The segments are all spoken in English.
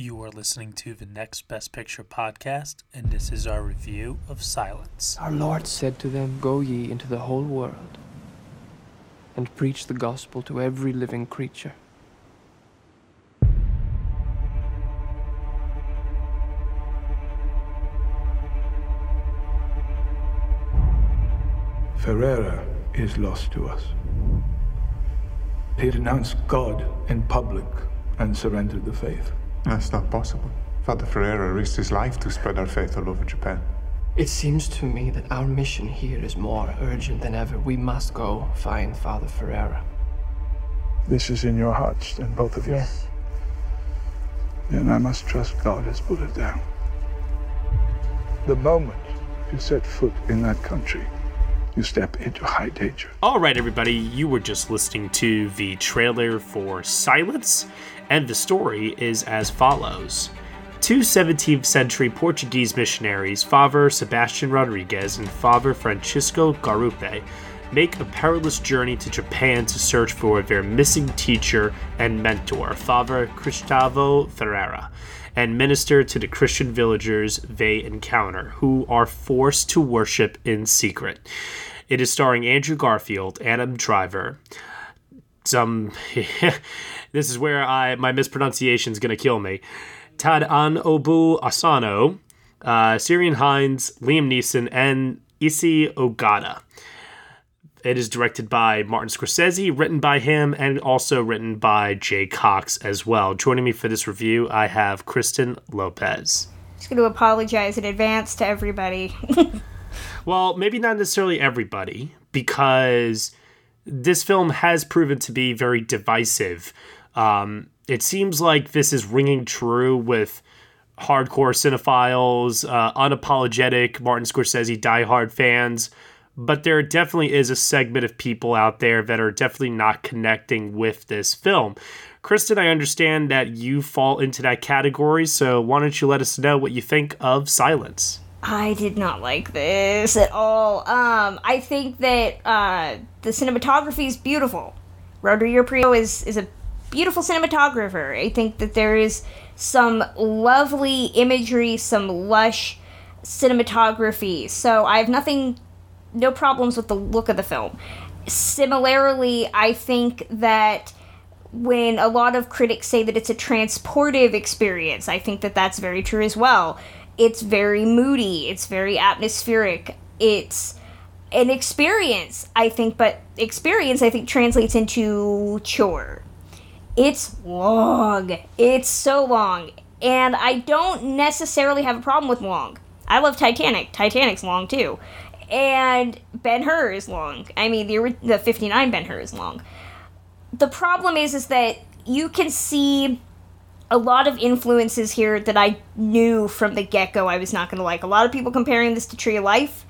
You are listening to the Next Best Picture podcast, and this is our review of Silence. Our Lord said to them, Go ye into the whole world and preach the gospel to every living creature. Ferreira is lost to us. He denounced God in public and surrendered the faith. That's not possible. Father Ferreira risked his life to spread our faith all over Japan. It seems to me that our mission here is more urgent than ever. We must go find Father Ferreira. This is in your hearts, then, both of you? Yes. Then I must trust God has put it down. The moment you set foot in that country, you step into high danger. All right, everybody, you were just listening to the trailer for Silence, and the story is as follows. Two 17th century Portuguese missionaries, Father Sebastian Rodriguez and Father Francisco Garupe, make a perilous journey to Japan to search for their missing teacher and mentor, Father Cristavo Ferreira, and minister to the Christian villagers they encounter, who are forced to worship in secret. It is starring Andrew Garfield, Adam Driver, some. this is where I my mispronunciation is gonna kill me. Tadanobu Asano, uh, Ciarán Hinds, Liam Neeson, and Issey Ogata. It is directed by Martin Scorsese, written by him, and also written by Jay Cocks as well. Joining me for this review, I have Kristen Lopez. Just going to apologize in advance to everybody. Well, maybe not necessarily everybody, because this film has proven to be very divisive. Um, it seems like this is ringing true with hardcore cinephiles, uh, unapologetic Martin Scorsese diehard fans, but there definitely is a segment of people out there that are definitely not connecting with this film. Kristen, I understand that you fall into that category, so why don't you let us know what you think of Silence? I did not like this at all. Um, I think that uh, the cinematography is beautiful. Rodrigo Prieto is is a beautiful cinematographer. I think that there is some lovely imagery, some lush cinematography. So I have nothing, no problems with the look of the film. Similarly, I think that when a lot of critics say that it's a transportive experience, I think that that's very true as well it's very moody, it's very atmospheric. It's an experience, I think, but experience I think translates into chore. It's long. It's so long. And I don't necessarily have a problem with long. I love Titanic. Titanic's long too. And Ben Hur is long. I mean, the the 59 Ben Hur is long. The problem is is that you can see a lot of influences here that I knew from the get go I was not going to like. A lot of people comparing this to Tree of Life.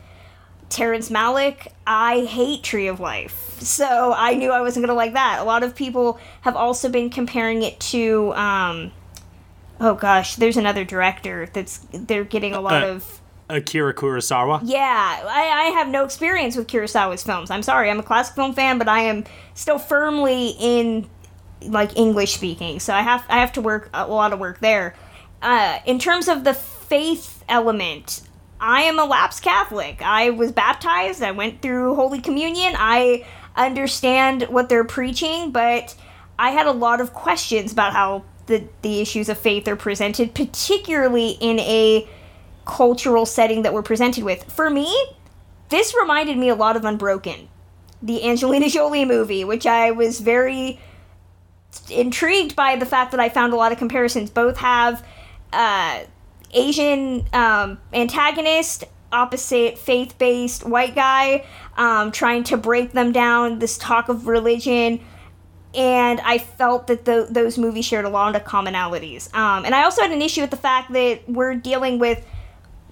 Terrence Malick, I hate Tree of Life. So I knew I wasn't going to like that. A lot of people have also been comparing it to, um, oh gosh, there's another director that's, they're getting a lot uh, of. Akira Kurosawa? Yeah, I, I have no experience with Kurosawa's films. I'm sorry, I'm a classic film fan, but I am still firmly in like English speaking, so I have I have to work a lot of work there. Uh, in terms of the faith element, I am a lapsed Catholic. I was baptized. I went through Holy Communion. I understand what they're preaching, but I had a lot of questions about how the the issues of faith are presented, particularly in a cultural setting that we're presented with. For me, this reminded me a lot of Unbroken, the Angelina Jolie movie, which I was very intrigued by the fact that I found a lot of comparisons. Both have uh, Asian um, antagonist, opposite faith based white guy, um, trying to break them down, this talk of religion. And I felt that the, those movies shared a lot of commonalities. Um, and I also had an issue with the fact that we're dealing with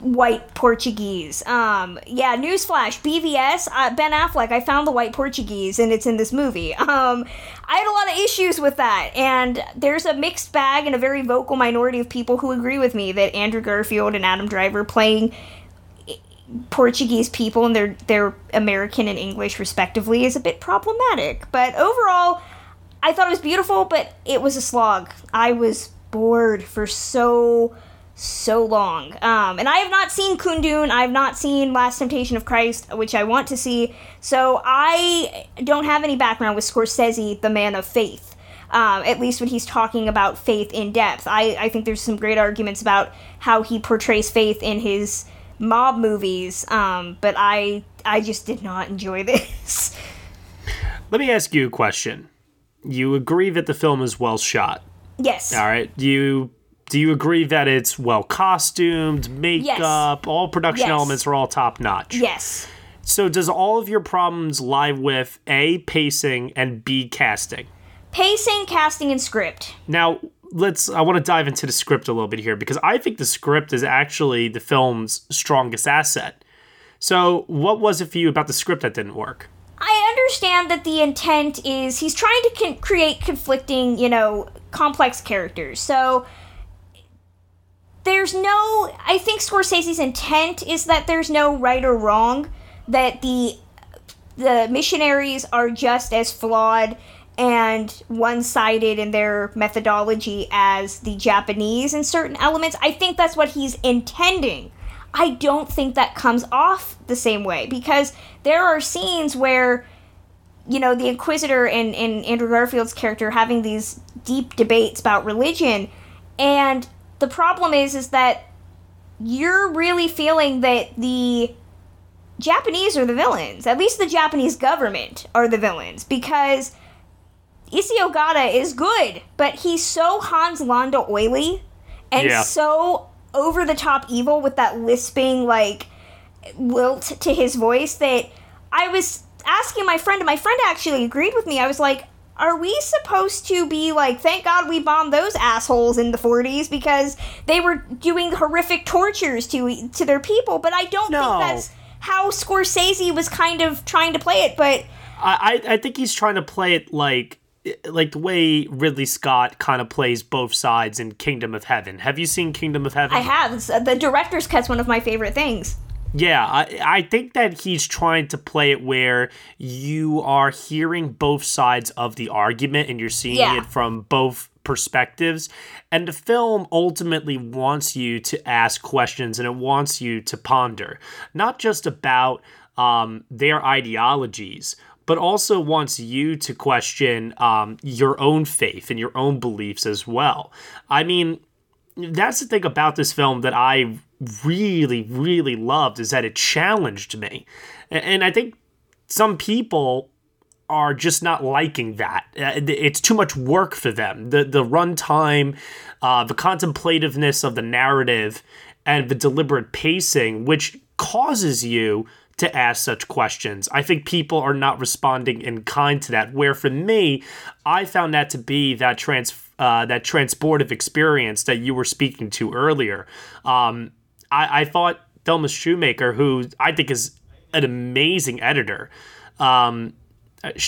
white Portuguese. Um, yeah, newsflash, BVS, uh, Ben Affleck, I found the white Portuguese and it's in this movie. Um, I had a lot of issues with that, and there's a mixed bag and a very vocal minority of people who agree with me that Andrew Garfield and Adam Driver playing Portuguese people and their their American and English respectively is a bit problematic. But overall, I thought it was beautiful, but it was a slog. I was bored for so so long. Um, and I have not seen Kundun. I have not seen Last Temptation of Christ, which I want to see. So I don't have any background with Scorsese, the man of faith. Um, at least when he's talking about faith in depth. I, I think there's some great arguments about how he portrays faith in his mob movies, um, but I I just did not enjoy this. Let me ask you a question. You agree that the film is well shot? Yes. All right. Do you do you agree that it's well costumed, makeup, all production Yes. elements are all top notch? Yes. So does all of your problems lie with A pacing and B casting? Pacing, casting, and script. Now, let's I want to dive into the script a little bit here because I think the script is actually the film's strongest asset. So, what was it for you about the script that didn't work? I understand that the intent is he's trying to con- create conflicting, you know, complex characters. So there's no I think Scorsese's intent is that there's no right or wrong, that the the missionaries are just as flawed and one-sided in their methodology as the Japanese in certain elements. I think that's what he's intending. I don't think that comes off the same way because there are scenes where you know the inquisitor and, and andrew garfield's character having these deep debates about religion and the problem is is that you're really feeling that the japanese are the villains at least the japanese government are the villains because Issey Ogata is good, but he's so Hans Landa oily and Yeah. so over the top evil with that lisping like wilt to his voice that I was asking my friend, and my friend actually agreed with me. I was like, are we supposed to be like, thank God we bombed those assholes in the 40s because they were doing horrific tortures to to their people? But I don't No. think that's how Scorsese was kind of trying to play it. But I, I think he's trying to play it like like the way Ridley Scott kind of plays both sides in Kingdom of Heaven. Have you seen Kingdom of Heaven? I have. It's- uh, The director's cut's one of my favorite things. Yeah, I, I think that he's trying to play it where you are hearing both sides of the argument and you're seeing Yeah. it from both perspectives. And the film ultimately wants you to ask questions and it wants you to ponder, not just about um, their ideologies, but also wants you to question um, your own faith and your own beliefs as well. I mean, that's the thing about this film that I really, really loved is that it challenged me. And I think some people are just not liking that. Uh, It's too much work for them. The the runtime, uh, the contemplativeness of the narrative, and the deliberate pacing, which causes you to ask such questions. I think people are not responding in kind to that. Where for me, I found that to be that trans uh, that transportive experience that you were speaking to earlier. Um, I, I thought Thelma Schoonmaker, who I think is an amazing editor, um,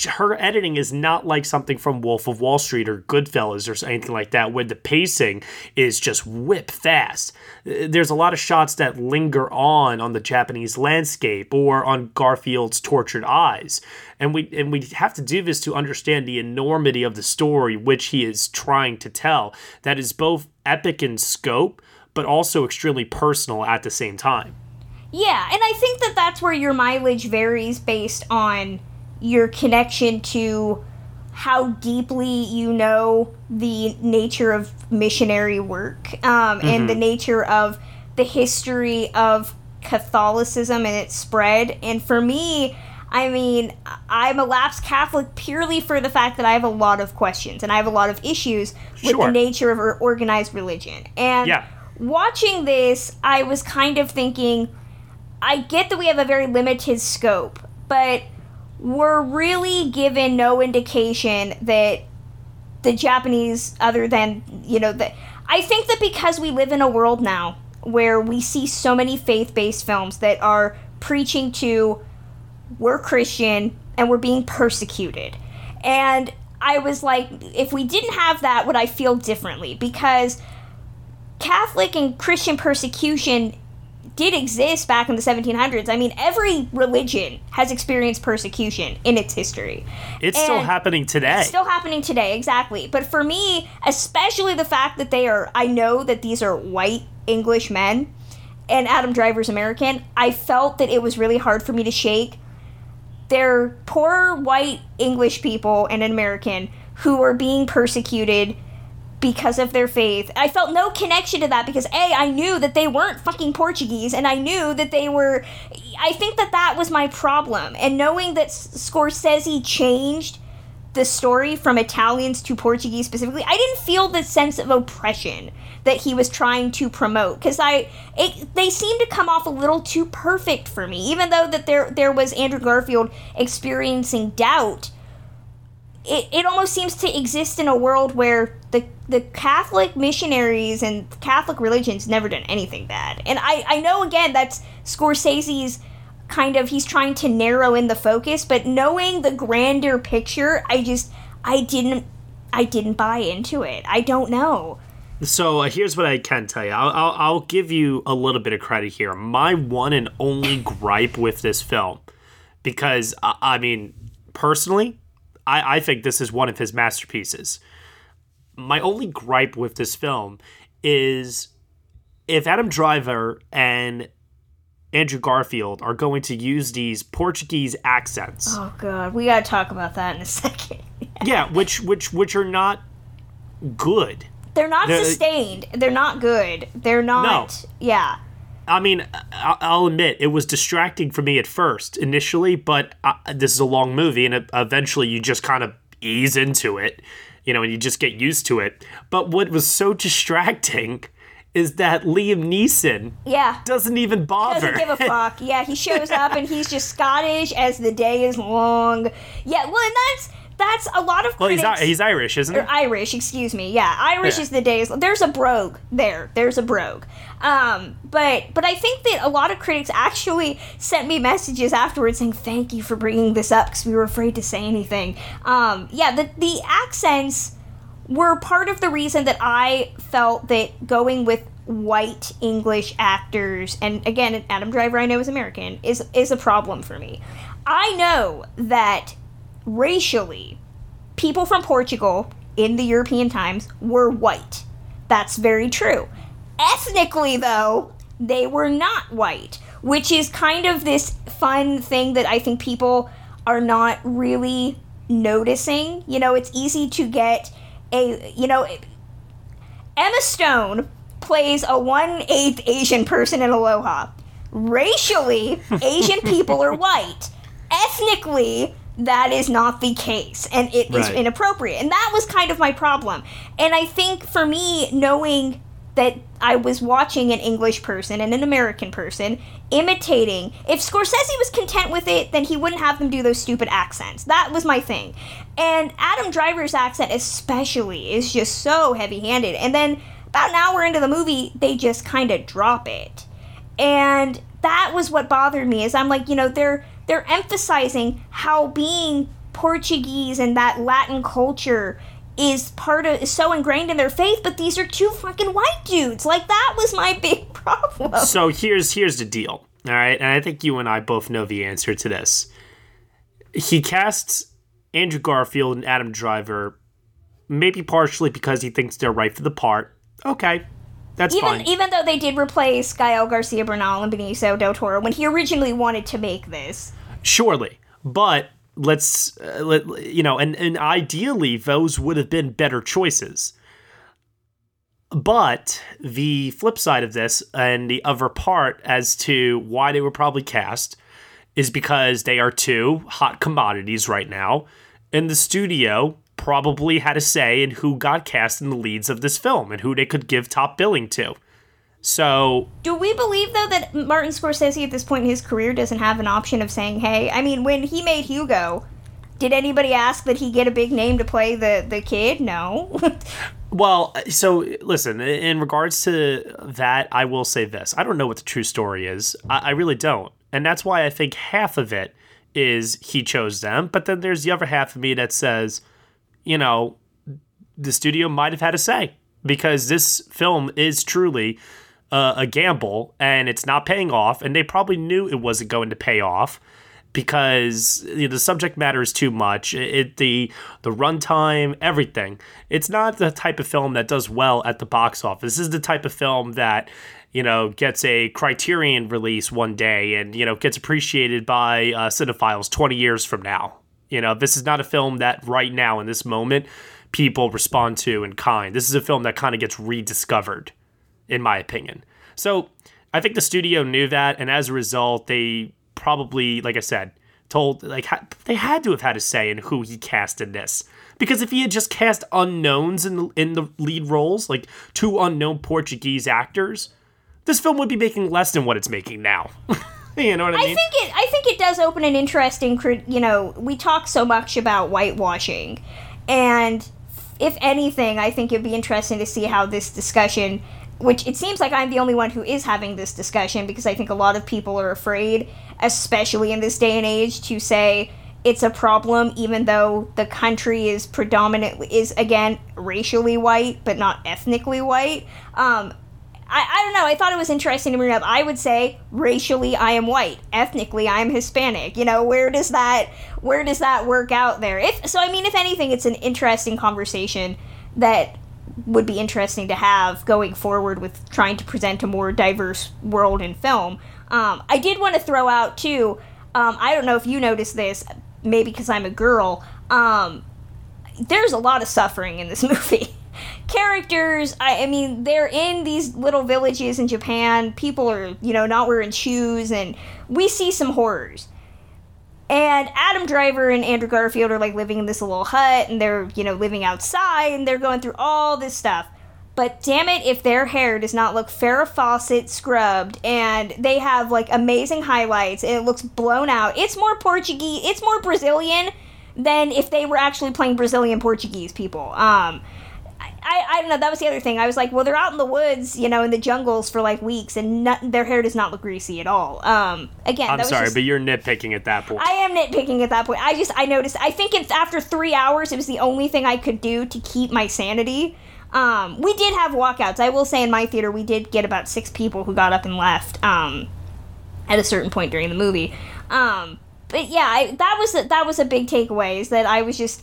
her editing is not like something from Wolf of Wall Street or Goodfellas or anything like that, where the pacing is just whip fast. Uh, There's a lot of shots that linger on on the Japanese landscape or on Garfield's tortured eyes, and we and we have to do this to understand the enormity of the story which he is trying to tell. That is both epic in scope, but also extremely personal at the same time. Yeah, and I think that that's where your mileage varies based on your connection to how deeply you know the nature of missionary work um, and the nature of the history of Catholicism and its spread. And for me, I mean, I'm a lapsed Catholic purely for the fact that I have a lot of questions and I have a lot of issues with Sure. the nature of organized religion. And Yeah. Watching this, I was kind of thinking, I get that we have a very limited scope, but we're really given no indication that the Japanese, other than, you know, that I think that because we live in a world now where we see so many faith based films that are preaching to we're Christian and we're being persecuted. And I was like, if we didn't have that, would I feel differently? Because Catholic and Christian persecution did exist back in the 1700s. I mean, every religion has experienced persecution in its history. It's still happening today. It's still happening today, exactly. But for me, especially the fact that they are, I know that these are white English men and Adam Driver's American, I felt that it was really hard for me to shake. They're poor white English people and an American who are being persecuted because of their faith. I felt no connection to that because A, I knew that they weren't fucking Portuguese and I knew that they were. I think that that was my problem. And knowing that Scorsese changed the story from Italians to Portuguese specifically, I didn't feel the sense of oppression that he was trying to promote because I it, they seemed to come off a little too perfect for me even though that there there was Andrew Garfield experiencing doubt it, it almost seems to exist in a world where the the Catholic missionaries and Catholic religion's never done anything bad. And I, I know again that's Scorsese's kind of he's trying to narrow in the focus, but knowing the grander picture, I just I didn't I didn't buy into it. I don't know. So uh, here's what I can tell you. I'll, I'll, I'll give you a little bit of credit here. My one and only gripe with this film, because I, I mean, personally, I, I think this is one of his masterpieces. My only gripe with this film is if Adam Driver and Andrew Garfield are going to use these Portuguese accents. Oh god, we gotta talk about that in a second. Yeah, which which which are not good. They're not They're- sustained. They're not good. They're not. no. Yeah. I mean, I- I'll admit it was distracting for me at first, initially, but uh, this is a long movie, and eventually you just kind of ease into it, you know, and you just get used to it. But what was so distracting is that Liam Neeson Yeah. doesn't even bother. Doesn't give a fuck. Yeah, he shows up and he's just Scottish as the day is long. Yeah, well, and that's that's a lot of well, he's, critics. He's Irish, isn't he? Irish, excuse me. Yeah, Irish Yeah. is the days. There's a brogue there. There's a brogue. Um, but but I think that a lot of critics actually sent me messages afterwards saying thank you for bringing this up because we were afraid to say anything. Um, yeah, the the accents were part of the reason that I felt that going with white English actors and again Adam Driver I know is American is is a problem for me. I know that racially people from Portugal in the European times were white. That's very true. Ethnically, though, they were not white, which is kind of this fun thing that I think people are not really noticing. You know, it's easy to get a, you know, Emma Stone plays a one eighth Asian person in Aloha. Racially, Asian people are white. Ethnically, that is not the case, and it Right. inappropriate. And that was kind of my problem. And I think for me, knowing that I was watching an English person and an American person imitating. If Scorsese was content with it, then he wouldn't have them do those stupid accents. That was my thing. And Adam Driver's accent, especially, is just so heavy handed. And then about an hour into the movie, they just kind of drop it. And that was what bothered me is I'm like, you know, they're they're emphasizing how being Portuguese and that Latin culture is part of is so ingrained in their faith, but these are two fucking white dudes. Like that was my big problem. So here's here's the deal. All right, and I think you and I both know the answer to this. He casts Andrew Garfield and Adam Driver, maybe partially because he thinks they're right for the part. Okay, that's even fine. even though they did replace Gael Garcia Bernal and Benicio del Toro when he originally wanted to make this. Surely, but let's uh, let, you know, and and ideally those would have been better choices. But the flip side of this and the other part as to why they were probably cast is because they are two hot commodities right now, and the studio probably had a say in who got cast in the leads of this film and who they could give top billing to. So Do we believe though that Martin Scorsese at this point in his career doesn't have an option of saying, "Hey, I mean, when he made Hugo, did anybody ask that he get a big name to play the the kid? No. Well, so listen, in regards to that, I will say this. I don't know what the true story is. I, I really don't. And that's why I think half of it is he chose them. But then there's the other half of me that says, you know, the studio might have had a say because this film is truly a, a gamble and it's not paying off, and they probably knew it wasn't going to pay off because you know, the subject matter is too much. It the the runtime, everything. It's not the type of film that does well at the box office. This is the type of film that you know gets a Criterion release one day and you know gets appreciated by uh, cinephiles twenty years from now. You know, this is not a film that right now in this moment people respond to in kind. This is a film that kind of gets rediscovered, in my opinion. So I think the studio knew that, and as a result, they probably, like I said, told like they had to have had a say in who he cast in this. Because if he had just cast unknowns in the, in the lead roles, like two unknown Portuguese actors, this film would be making less than what it's making now. you know what I mean? I think it. I think it does open an interesting. You know, we talk so much about whitewashing, and if anything, I think it'd be interesting to see how this discussion. Which it seems like I'm the only one who is having this discussion because I think a lot of people are afraid, especially in this day and age, to say it's a problem, even though the country is predominantly is again racially white but not ethnically white. Um, I, I don't know. I thought it was interesting to bring up. I would say racially I am white, ethnically I am Hispanic. You know, where does that where does that work out there? If so, I mean, if anything, it's an interesting conversation that would be interesting to have going forward with trying to present a more diverse world in film. Um, I did want to throw out too. Um, I don't know if you noticed this, maybe because I'm a girl. Um, there's a lot of suffering in this movie. Characters, I, I mean, they're in these little villages in Japan. People are, you know, not wearing shoes, and we see some horrors. And Adam Driver and Andrew Garfield are like living in this little hut, and they're, you know, living outside, and they're going through all this stuff. But damn it, if their hair does not look Farrah Fawcett scrubbed, and they have like amazing highlights, and it looks blown out. It's more Portuguese, it's more Brazilian than if they were actually playing Brazilian Portuguese people. Um, I, I don't know. That was the other thing. I was like, well, they're out in the woods, you know, in the jungles for like weeks, and not, their hair does not look greasy at all. Um, again, I'm that was sorry, just- but you're nitpicking at that point. I am nitpicking at that point. I just I noticed. I think it's after three hours. It was the only thing I could do to keep my sanity. Um, we did have walkouts. I will say in my theater we did get about six people who got up and left. Um, at a certain point during the movie. Um, but yeah, I, that was a, that was a big takeaway. Is that I was just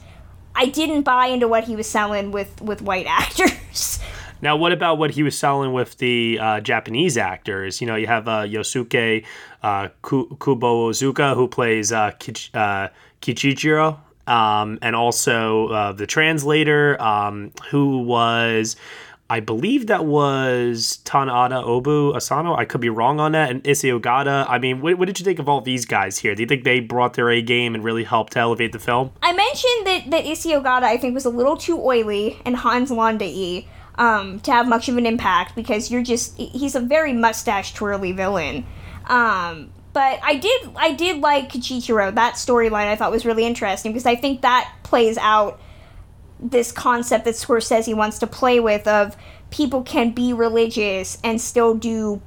I didn't buy into what he was selling with with white actors. Now, what about what he was selling with the uh, Japanese actors? You know, you have uh, Yosuke uh, Ku- Kubozuka, who plays uh, Kich- uh, Kichijiro, um, and also uh, the translator, um, who was, I believe that was Tanada Obu Asano. I could be wrong on that. And Issey Ogata. I mean, what, what did you think of all these guys here? Do you think they brought their A game and really helped elevate the film? I mentioned that that Issey Ogata I think was a little too oily and Hans Landai um, to have much of an impact because you're just he's a very mustache twirly villain. Um, but I did I did like Kichijiro. That storyline I thought was really interesting because I think that plays out this concept that Scorsese he wants to play with of people can be religious and still do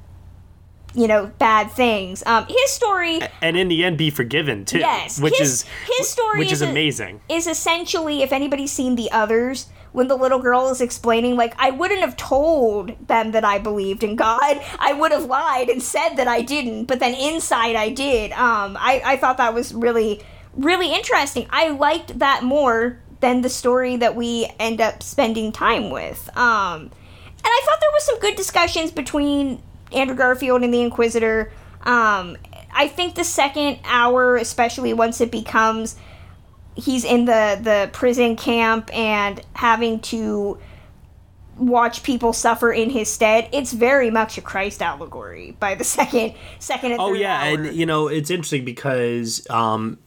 you know bad things. Um, his story And in the end, be forgiven too. Yes, which his- is his story which is, is amazing. is essentially if anybody's seen the others when the little girl is explaining like i wouldn't have told them that i believed in god i would have lied and said that i didn't but then inside i did um i, I thought that was really really interesting i liked that more than the story that we end up spending time with um and i thought there was some good discussions between andrew garfield and the inquisitor um i think the second hour especially once it becomes he's in the the prison camp and having to watch people suffer in his stead it's very much a christ allegory by the second second and Oh yeah, hour. and you know it's interesting because um,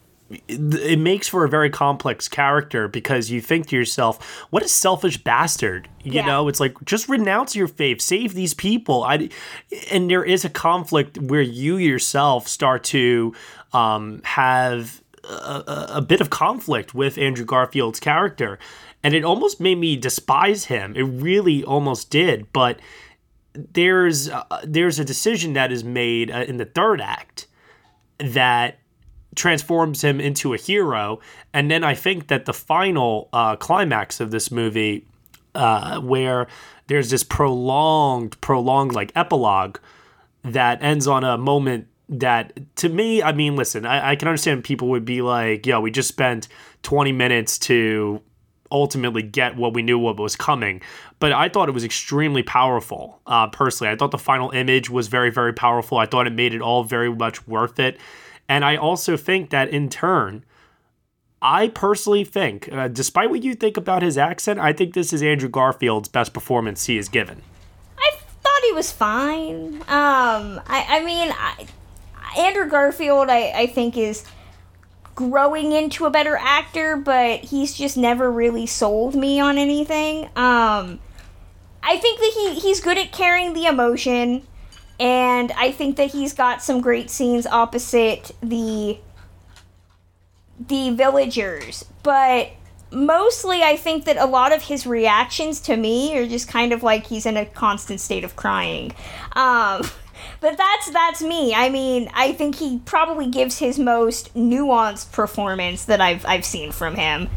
it, makes for a very complex character because you think to yourself, "What a selfish bastard!" You Yeah. know, it's like just renounce your faith, save these people. I, and there is a conflict where you yourself start to um, have a, a, a bit of conflict with Andrew Garfield's character, and it almost made me despise him. It really almost did, but there's uh, there's a decision that is made uh, in the third act that transforms him into a hero and then i think that the final uh, climax of this movie uh, where there's this prolonged, prolonged like epilogue that ends on a moment that to me, I mean, listen, I, I can understand people would be like, yo, we just spent 20 minutes to ultimately get what we knew what was coming. But I thought it was extremely powerful. Uh, personally, I thought the final image was very, very powerful. I thought it made it all very much worth it. And I also think that in turn, I personally think, uh, despite what you think about his accent, I think this is Andrew Garfield's best performance he has given. I thought he was fine. Um, I, I mean, I, Andrew Garfield, I, I think, is growing into a better actor, but he's just never really sold me on anything. Um, I think that he, he's good at carrying the emotion, and I think that he's got some great scenes opposite the the villagers, but mostly I think that a lot of his reactions to me are just kind of like he's in a constant state of crying. Um, but that's that's me. I mean, I think he probably gives his most nuanced performance that I've I've seen from him.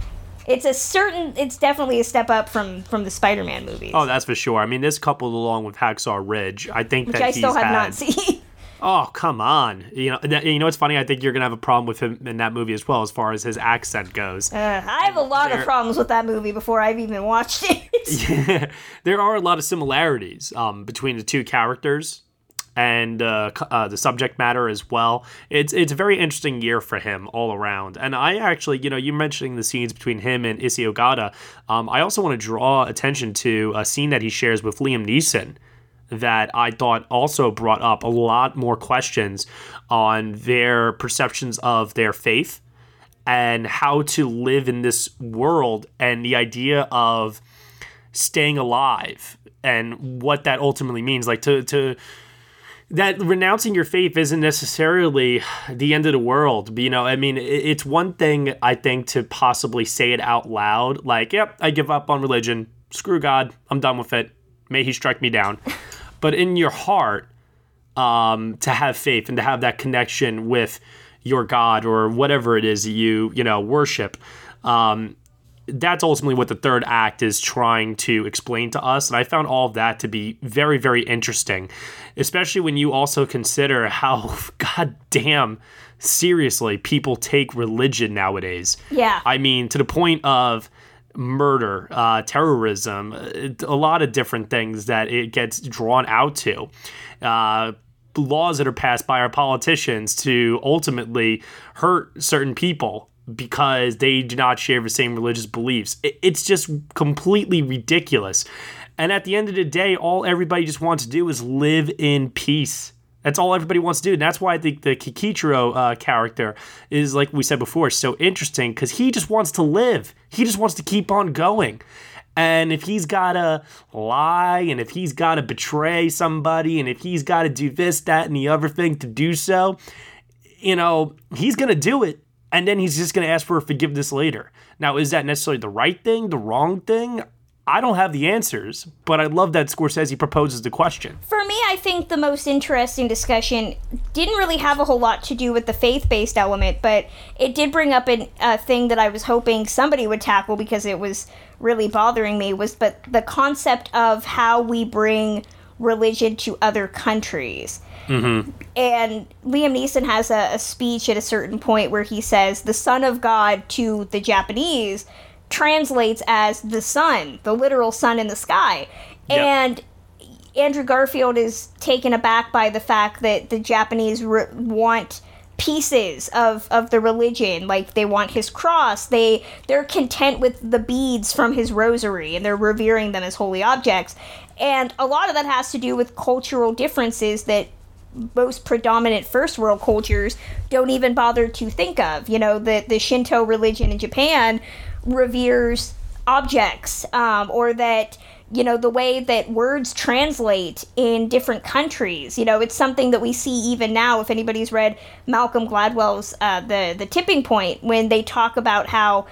It's a certain. It's definitely a step up from from the Spider-Man movies. Oh, that's for sure. I mean, this coupled along with Hacksaw Ridge, I think which that I he's still have had, not seen. Oh come on! You know, that, you know what's funny? I think you're gonna have a problem with him in that movie as well, as far as his accent goes. Uh, I have a lot of problems with that movie before I've even watched it. yeah, there are a lot of similarities um, between the two characters and uh, uh, the subject matter as well. It's it's a very interesting year for him all around. And I actually, you know, you mentioning the scenes between him and Issey Ogata. Um, I also want to draw attention to a scene that he shares with Liam Neeson that I thought also brought up a lot more questions on their perceptions of their faith and how to live in this world and the idea of staying alive and what that ultimately means like to to that renouncing your faith isn't necessarily the end of the world. You know, I mean, it's one thing I think to possibly say it out loud, like, "Yep, I give up on religion. Screw God. I'm done with it. May He strike me down." but in your heart, um, to have faith and to have that connection with your God or whatever it is that you you know worship. Um, that's ultimately what the third act is trying to explain to us. And I found all of that to be very, very interesting, especially when you also consider how goddamn seriously people take religion nowadays. Yeah. I mean, to the point of murder, uh, terrorism, uh, a lot of different things that it gets drawn out to. Uh, laws that are passed by our politicians to ultimately hurt certain people because they do not share the same religious beliefs. It's just completely ridiculous. And at the end of the day, all everybody just wants to do is live in peace. That's all everybody wants to do. And that's why I think the Kichijiro uh, character is, like we said before, so interesting because he just wants to live. He just wants to keep on going. And if he's got to lie and if he's got to betray somebody and if he's got to do this, that, and the other thing to do so, you know, he's going to do it. And then he's just going to ask for forgiveness later. Now, is that necessarily the right thing, the wrong thing? I don't have the answers, but I love that Scorsese proposes the question. For me, I think the most interesting discussion didn't really have a whole lot to do with the faith based element, but it did bring up a thing that I was hoping somebody would tackle because it was really bothering me was but the concept of how we bring religion to other countries. Mm-hmm. And Liam Neeson has a, a speech at a certain point where he says, The Son of God to the Japanese translates as the sun, the literal sun in the sky. Yep. And Andrew Garfield is taken aback by the fact that the Japanese re- want pieces of, of the religion like they want his cross they they're content with the beads from his rosary and they're revering them as holy objects and a lot of that has to do with cultural differences that most predominant first world cultures don't even bother to think of. You know, the, the Shinto religion in Japan reveres objects, um, or that, you know, the way that words translate in different countries. You know, it's something that we see even now. If anybody's read Malcolm Gladwell's uh, the the Tipping Point, when they talk about how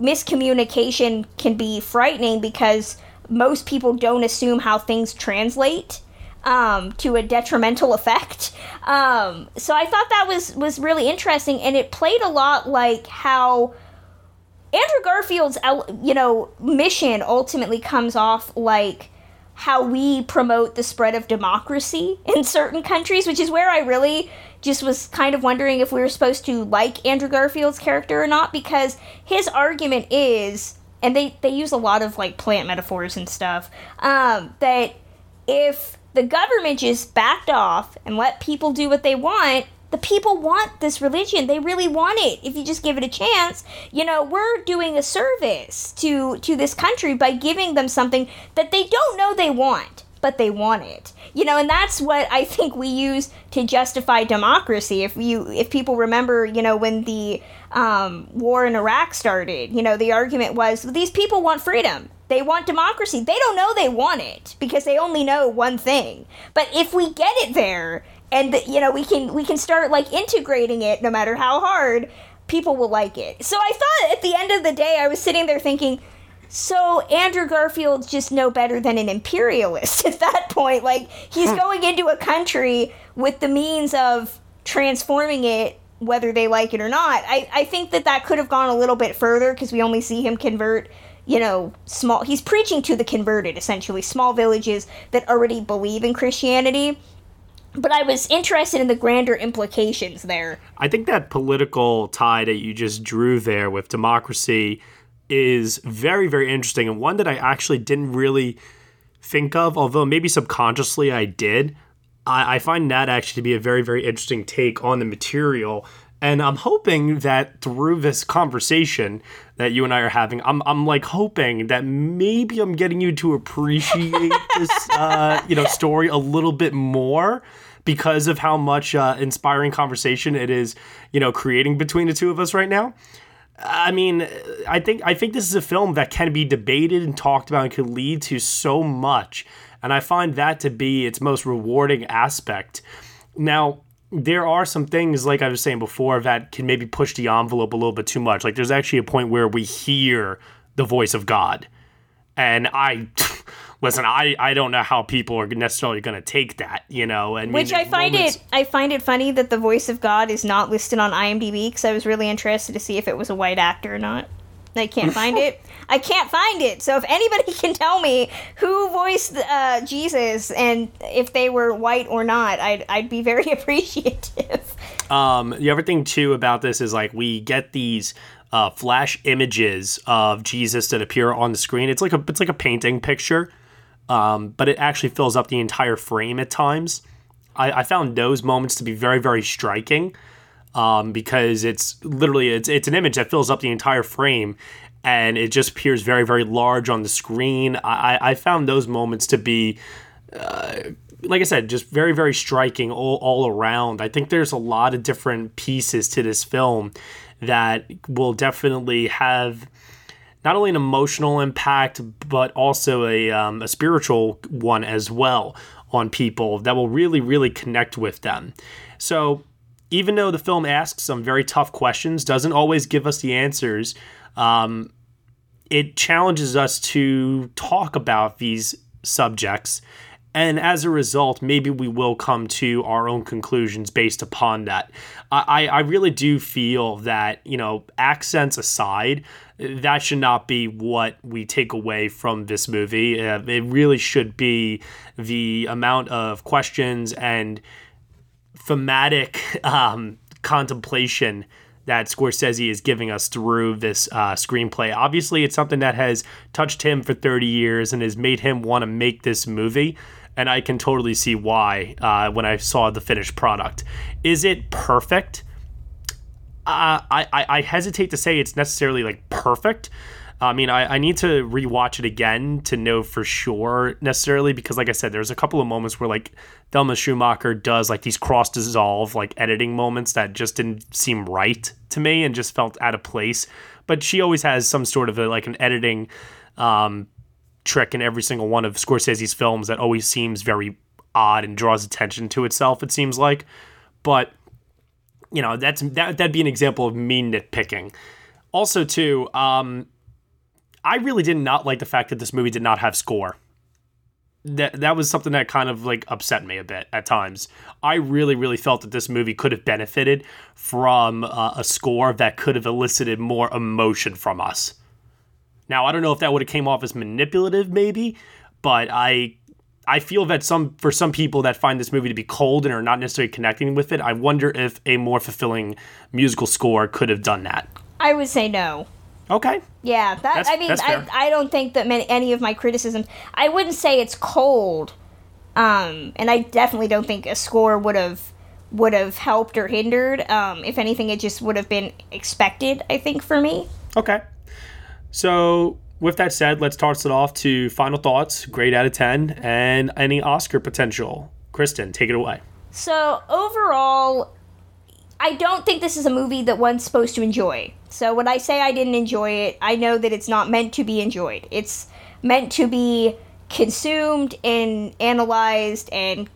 miscommunication can be frightening because most people don't assume how things translate um, to a detrimental effect. Um, so I thought that was was really interesting, and it played a lot like how Andrew Garfield's you know mission ultimately comes off like how we promote the spread of democracy in certain countries, which is where I really just was kind of wondering if we were supposed to like Andrew Garfield's character or not because his argument is and they they use a lot of like plant metaphors and stuff um, that if the government just backed off and let people do what they want the people want this religion. They really want it. If you just give it a chance you know we're doing a service to to this country by giving them something that they don't know they want but they want it. You know and that's what i think we use to justify democracy. If you if people remember you know when the um, war in iraq started you know the argument was these people want freedom. They want democracy. They don't know they want it because they only know one thing. But if we get it there and you know we can we can start like integrating it no matter how hard people will like it. So i thought at the end of the day i was sitting there thinking so andrew garfield's just no better than an imperialist at that point. Like he's hmm. going into a country with the means of transforming it whether they like it or not. I, I think that that could have gone a little bit further because we only see him convert you know small he's preaching to the converted essentially small villages that already believe in christianity. But I was interested in the grander implications there. I think that political tie that you just drew there with democracy is very, very interesting and one that I actually didn't really think of, although maybe subconsciously I did. I, I find that actually to be a very, very interesting take on the material. And I'm hoping that through this conversation that you and I are having, I'm, I'm like hoping that maybe I'm getting you to appreciate this, uh, you know, story a little bit more because of how much uh, inspiring conversation it is, you know, creating between the two of us right now. I mean, I think I think this is a film that can be debated and talked about and could lead to so much, and I find that to be its most rewarding aspect. Now, there are some things, like I was saying before, that can maybe push the envelope a little bit too much. Like, there's actually a point where we hear the voice of God, and I. listen, I, I don't know how people are necessarily going to take that, you know, and which I find moments... it I find it funny that the voice of God is not listed on IMDb because I was really interested to see if it was a white actor or not. I can't find it. I can't find it. So if anybody can tell me who voiced uh, Jesus and if they were white or not, I'd I'd be very appreciative. Um, the other thing too about this is like we get these uh, flash images of Jesus that appear on the screen. It's like a it's like a painting picture um, but it actually fills up the entire frame at times. I, I found those moments to be very, very striking um, because it's literally it's it's an image that fills up the entire frame and it just appears very, very large on the screen. I, I found those moments to be. Uh, like I said, just very, very striking all, all around. I think there's a lot of different pieces to this film that will definitely have not only an emotional impact, but also a, um, a spiritual one as well on people that will really, really connect with them. So, even though the film asks some very tough questions, doesn't always give us the answers, um, it challenges us to talk about these subjects. And as a result, maybe we will come to our own conclusions based upon that. I, I really do feel that, you know, accents aside, that should not be what we take away from this movie. Uh, it really should be the amount of questions and thematic um, contemplation that Scorsese is giving us through this uh, screenplay. Obviously, it's something that has touched him for 30 years and has made him want to make this movie. And I can totally see why uh, when I saw the finished product. Is it perfect? uh, I, I hesitate to say it's necessarily like perfect. I mean, I, I need to rewatch it again to know for sure necessarily because, like I said, there's a couple of moments where like Thelma Schoonmaker does like these cross dissolve like editing moments that just didn't seem right to me and just felt out of place. But she always has some sort of a, like an editing um, trick in every single one of Scorsese's films that always seems very odd and draws attention to itself. It seems like, but you know that's that that'd be an example of me nitpicking. Also, too, um, I really did not like the fact that this movie did not have score. that that was something that kind of like upset me a bit at times. I really, really felt that this movie could have benefited from uh, a score that could have elicited more emotion from us. Now, I don't know if that would have came off as manipulative, maybe, but I I feel that some for some people that find this movie to be cold and are not necessarily connecting with it, I wonder if a more fulfilling musical score could have done that. I would say no. Okay. Yeah, that That's- I mean, I. I don't think that many, any of my criticisms. I wouldn't say it's cold, um, and I definitely don't think a score would have would have helped or hindered. Um, if anything, it just would have been expected. I think for me. Okay. So, with that said, let's toss it off to final thoughts, grade out of 10, and any Oscar potential. Kristen, take it away. So overall, I don't think this is a movie that one's supposed to enjoy. So when I say I didn't enjoy it, I know that it's not meant to be enjoyed. It's meant to be consumed and analyzed and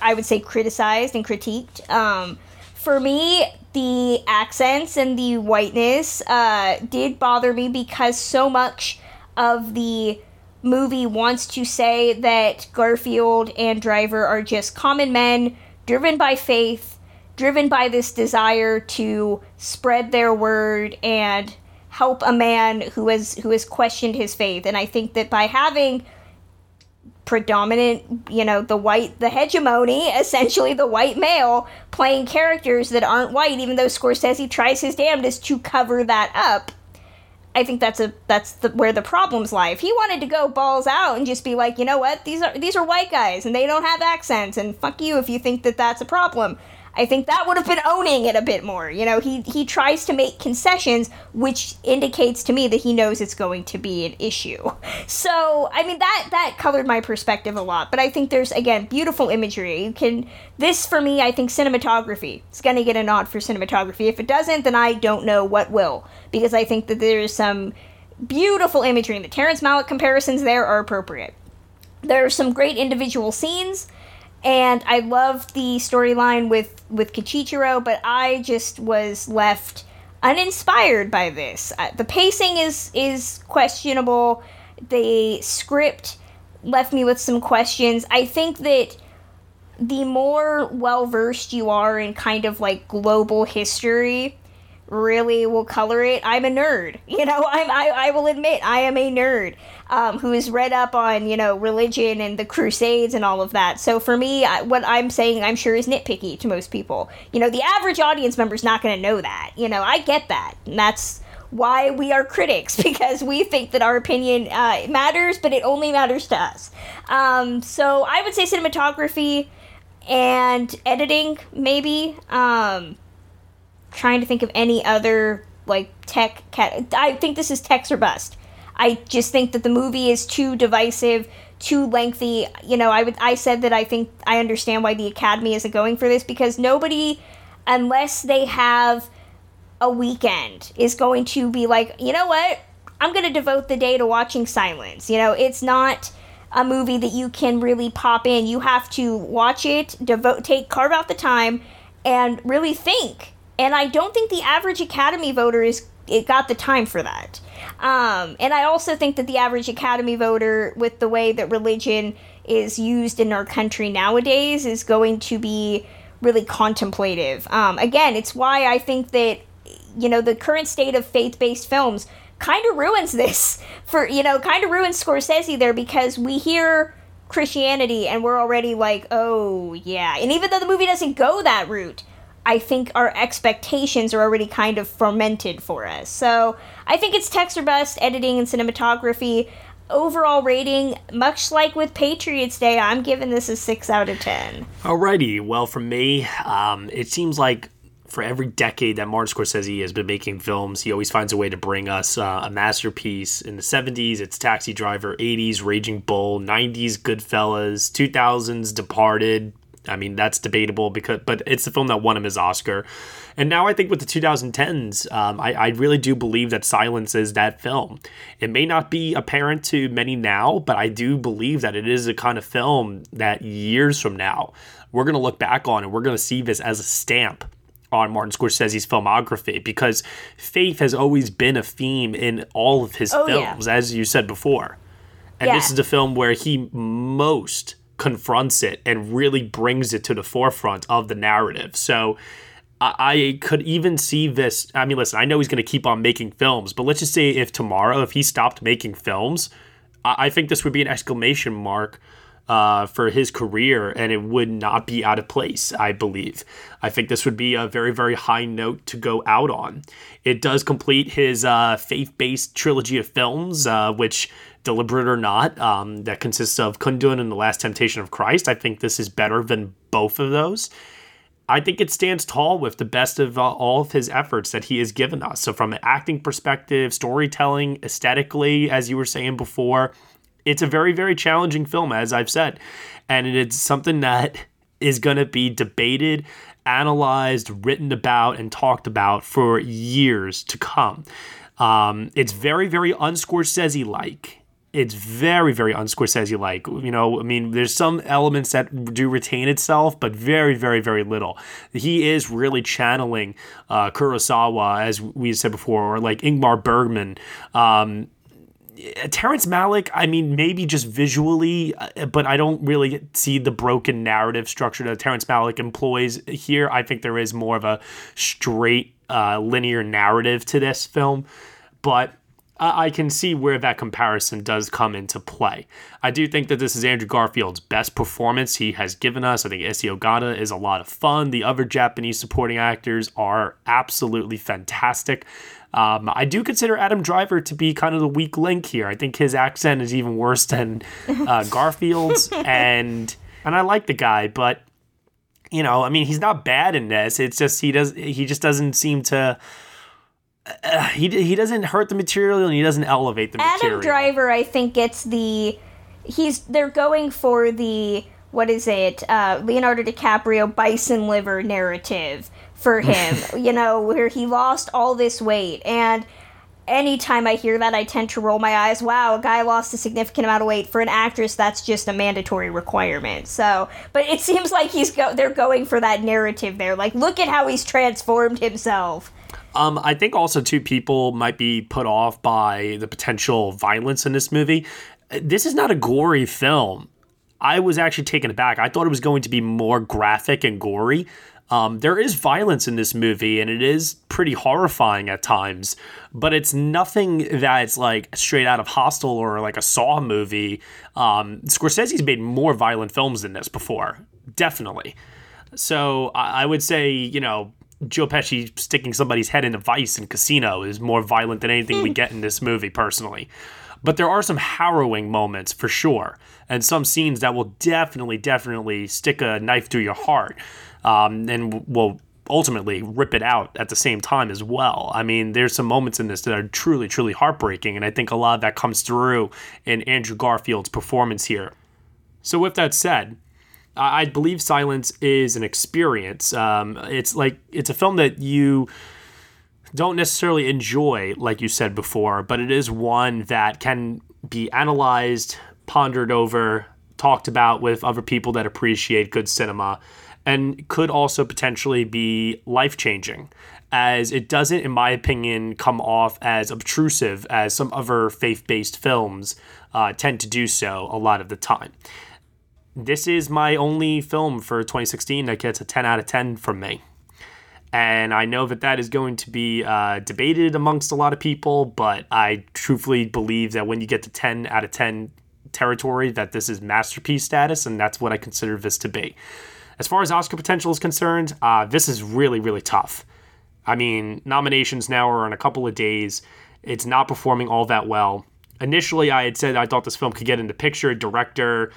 I would say criticized and critiqued. Um, for me, the accents and the whiteness uh, did bother me because so much of the movie wants to say that Garfield and Driver are just common men driven by faith, driven by this desire to spread their word and help a man who has who has questioned his faith. And I think that by having predominant, you know, the white, the hegemony, essentially the white male, playing characters that aren't white, even though Scorsese tries his damnedest to cover that up. I think that's a that's the, where the problems lie. If he wanted to go balls out and just be like, you know what, these are these are white guys and they don't have accents, and fuck you if you think that that's a problem. I think that would have been owning it a bit more. You know, he he tries to make concessions, which indicates to me that he knows it's going to be an issue. So, I mean that that colored my perspective a lot. But I think there's again beautiful imagery. You can this for me, I think cinematography. It's going to get a nod for cinematography. If it doesn't, then I don't know what will, because I think that there's some beautiful imagery. And the Terrence Malick comparisons there are appropriate. There are some great individual scenes and I love the storyline with with Kichijiro, but I just was left uninspired by this. Uh, the pacing is is questionable. The script left me with some questions. I think that the more well versed you are in kind of like global history, really will color it. I'm a nerd, you know. I'm I, I will admit I am a nerd um, who is read up on you know religion and the Crusades and all of that. So for me, I, what I'm saying, I'm sure is nitpicky to most people. You know, the average audience member is not going to know that. You know, I get that, and that's why we are critics because we think that our opinion uh, matters, but it only matters to us. Um, so I would say cinematography and editing, maybe. Um, trying to think of any other like tech cat I think this is text or bust. I just think that the movie is too divisive, too lengthy. You know, I would I said that I think I understand why the Academy isn't going for this because nobody unless they have a weekend is going to be like, "You know what? I'm going to devote the day to watching Silence." You know, it's not a movie that you can really pop in. You have to watch it, devote take carve out the time and really think and I don't think the average Academy voter is it got the time for that. Um, and I also think that the average Academy voter, with the way that religion is used in our country nowadays, is going to be really contemplative. Um, again, it's why I think that you know the current state of faith-based films kind of ruins this for you know kind of ruins Scorsese there because we hear Christianity and we're already like, oh yeah, and even though the movie doesn't go that route. I think our expectations are already kind of fermented for us. So I think it's text or bust, editing and cinematography. Overall rating, much like with Patriots Day, I'm giving this a 6 out of 10. Alrighty, well, for me, um, it seems like for every decade that Martin Scorsese has been making films, he always finds a way to bring us uh, a masterpiece. In the 70s, it's Taxi Driver, 80s, Raging Bull, 90s, Goodfellas, 2000s, Departed. I mean, that's debatable because, but it's the film that won him his Oscar. And now I think with the 2010s, um, I, I really do believe that Silence is that film. It may not be apparent to many now, but I do believe that it is a kind of film that years from now, we're going to look back on and we're going to see this as a stamp on Martin Scorsese's filmography because faith has always been a theme in all of his Oh, yeah. films, as you said before. And Yeah. this is the film where he most confronts it and really brings it to the forefront of the narrative. So I, could even see this. I mean, listen, I know he's going to keep on making films, but let's just say if tomorrow, if he stopped making films, I, I think this would be an exclamation mark uh, for his career, and it would not be out of place, I believe. I think this would be a very, very high note to go out on. It does complete his uh, faith based trilogy of films, uh, which, deliberate or not, um, that consists of Kundun and The Last Temptation of Christ. I think this is better than both of those. I think it stands tall with the best of uh, all of his efforts that he has given us. So, from an acting perspective, storytelling, aesthetically, as you were saying before, it's a very, very challenging film, as I've said. And it's something that is going to be debated, analyzed, written about, and talked about for years to come. Um, it's very, very unscorsese like. It's very, very unscorsese like. You know, I mean, there's some elements that do retain itself, but very, very, very little. He is really channeling uh, Kurosawa, as we said before, or like Ingmar Bergman. Um, Terrence Malick, I mean, maybe just visually, uh, but I don't really see the broken narrative structure that Terrence Malick employs here. I think there is more of a straight uh, linear narrative to this film, but I can see where that comparison does come into play. I do think that this is Andrew Garfield's best performance he has given us. I think Issey Ogata is a lot of fun. The other Japanese supporting actors are absolutely fantastic. Um, I do consider Adam Driver to be kind of the weak link here. I think his accent is even worse than uh, Garfield's, and and I like the guy, but you know, I mean, he's not bad in this. It's just he does he just doesn't seem to. Uh, he, he doesn't hurt the material and he doesn't elevate the material. Adam Driver, I think, gets the. He's they're going for the what is it? Uh, Leonardo DiCaprio bison liver narrative for him. you know, where he lost all this weight and. Anytime I hear that, I tend to roll my eyes. Wow, a guy lost a significant amount of weight. For an actress, that's just a mandatory requirement. So, but it seems like he's go- they're going for that narrative there. Like, look at how he's transformed himself. Um, I think also too people might be put off by the potential violence in this movie. This is not a gory film. I was actually taken aback. I thought it was going to be more graphic and gory. Um, there is violence in this movie, and it is pretty horrifying at times, but it's nothing that's like straight out of Hostel or like a Saw movie. Um, Scorsese's made more violent films than this before, definitely. So I, I would say, you know, Joe Pesci sticking somebody's head in a vice in Casino is more violent than anything we get in this movie, personally. But there are some harrowing moments for sure, and some scenes that will definitely, definitely stick a knife through your heart, um, and will ultimately rip it out at the same time as well. I mean, there's some moments in this that are truly, truly heartbreaking, and I think a lot of that comes through in Andrew Garfield's performance here. So, with that said, I believe Silence is an experience. Um, it's like it's a film that you don't necessarily enjoy, like you said before, but it is one that can be analyzed, pondered over, talked about with other people that appreciate good cinema, and could also potentially be life changing. As it doesn't, in my opinion, come off as obtrusive as some other faith based films uh, tend to do so a lot of the time this is my only film for 2016 that gets a 10 out of 10 from me. And I know that that is going to be uh, debated amongst a lot of people, but I truthfully believe that when you get to 10 out of 10 territory, that this is masterpiece status, and that's what I consider this to be. As far as Oscar potential is concerned, uh, this is really, really tough. I mean, nominations now are in a couple of days. It's not performing all that well. Initially, I had said I thought this film could get into picture, director,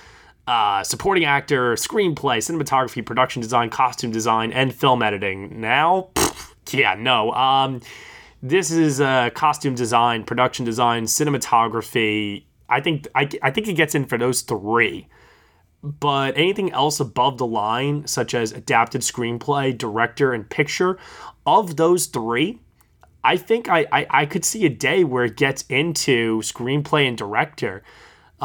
uh, supporting actor, screenplay, cinematography, production design, costume design, and film editing. Now, pff, yeah, no. Um, this is uh, costume design, production design, cinematography. I think I, I think it gets in for those three. But anything else above the line, such as adapted screenplay, director, and picture, of those three, I think I, I, I could see a day where it gets into screenplay and director,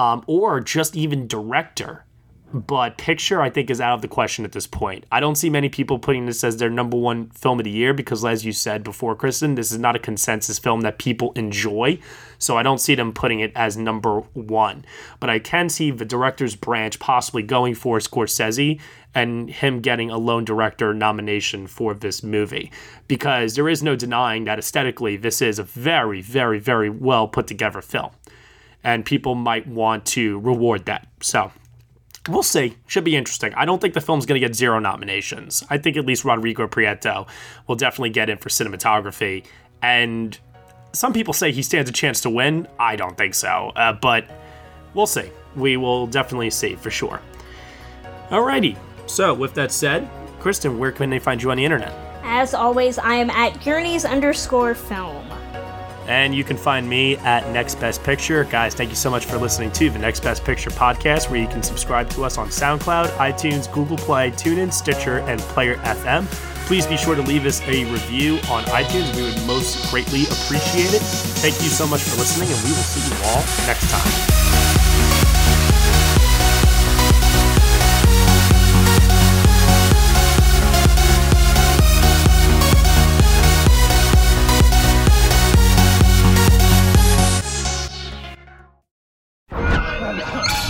um, or just even director. but picture I think is out of the question at this point. I don't see many people putting this as their number one film of the year because, as you said before, Kristen, this is not a consensus film that people enjoy. So I don't see them putting it as number one. But I can see the director's branch possibly going for Scorsese and him getting a lone director nomination for this movie because there is no denying that aesthetically this is a very, very, very well put together film. And people might want to reward that. So We'll see. Should be interesting. I don't think the film's going to get zero nominations. I think at least Rodrigo Prieto will definitely get in for cinematography. And some people say he stands a chance to win. I don't think so. Uh, but we'll see. We will definitely see for sure. Alrighty. So, with that said, Kristen, where can they find you on the internet? As always, I am at Gurney's underscore film. And you can find me at Next Best Picture. Guys, thank you so much for listening to the Next Best Picture podcast, where you can subscribe to us on SoundCloud, iTunes, Google Play, TuneIn, Stitcher, and Player FM. Please be sure to leave us a review on iTunes. We would most greatly appreciate it. Thank you so much for listening, and we will see you all next time.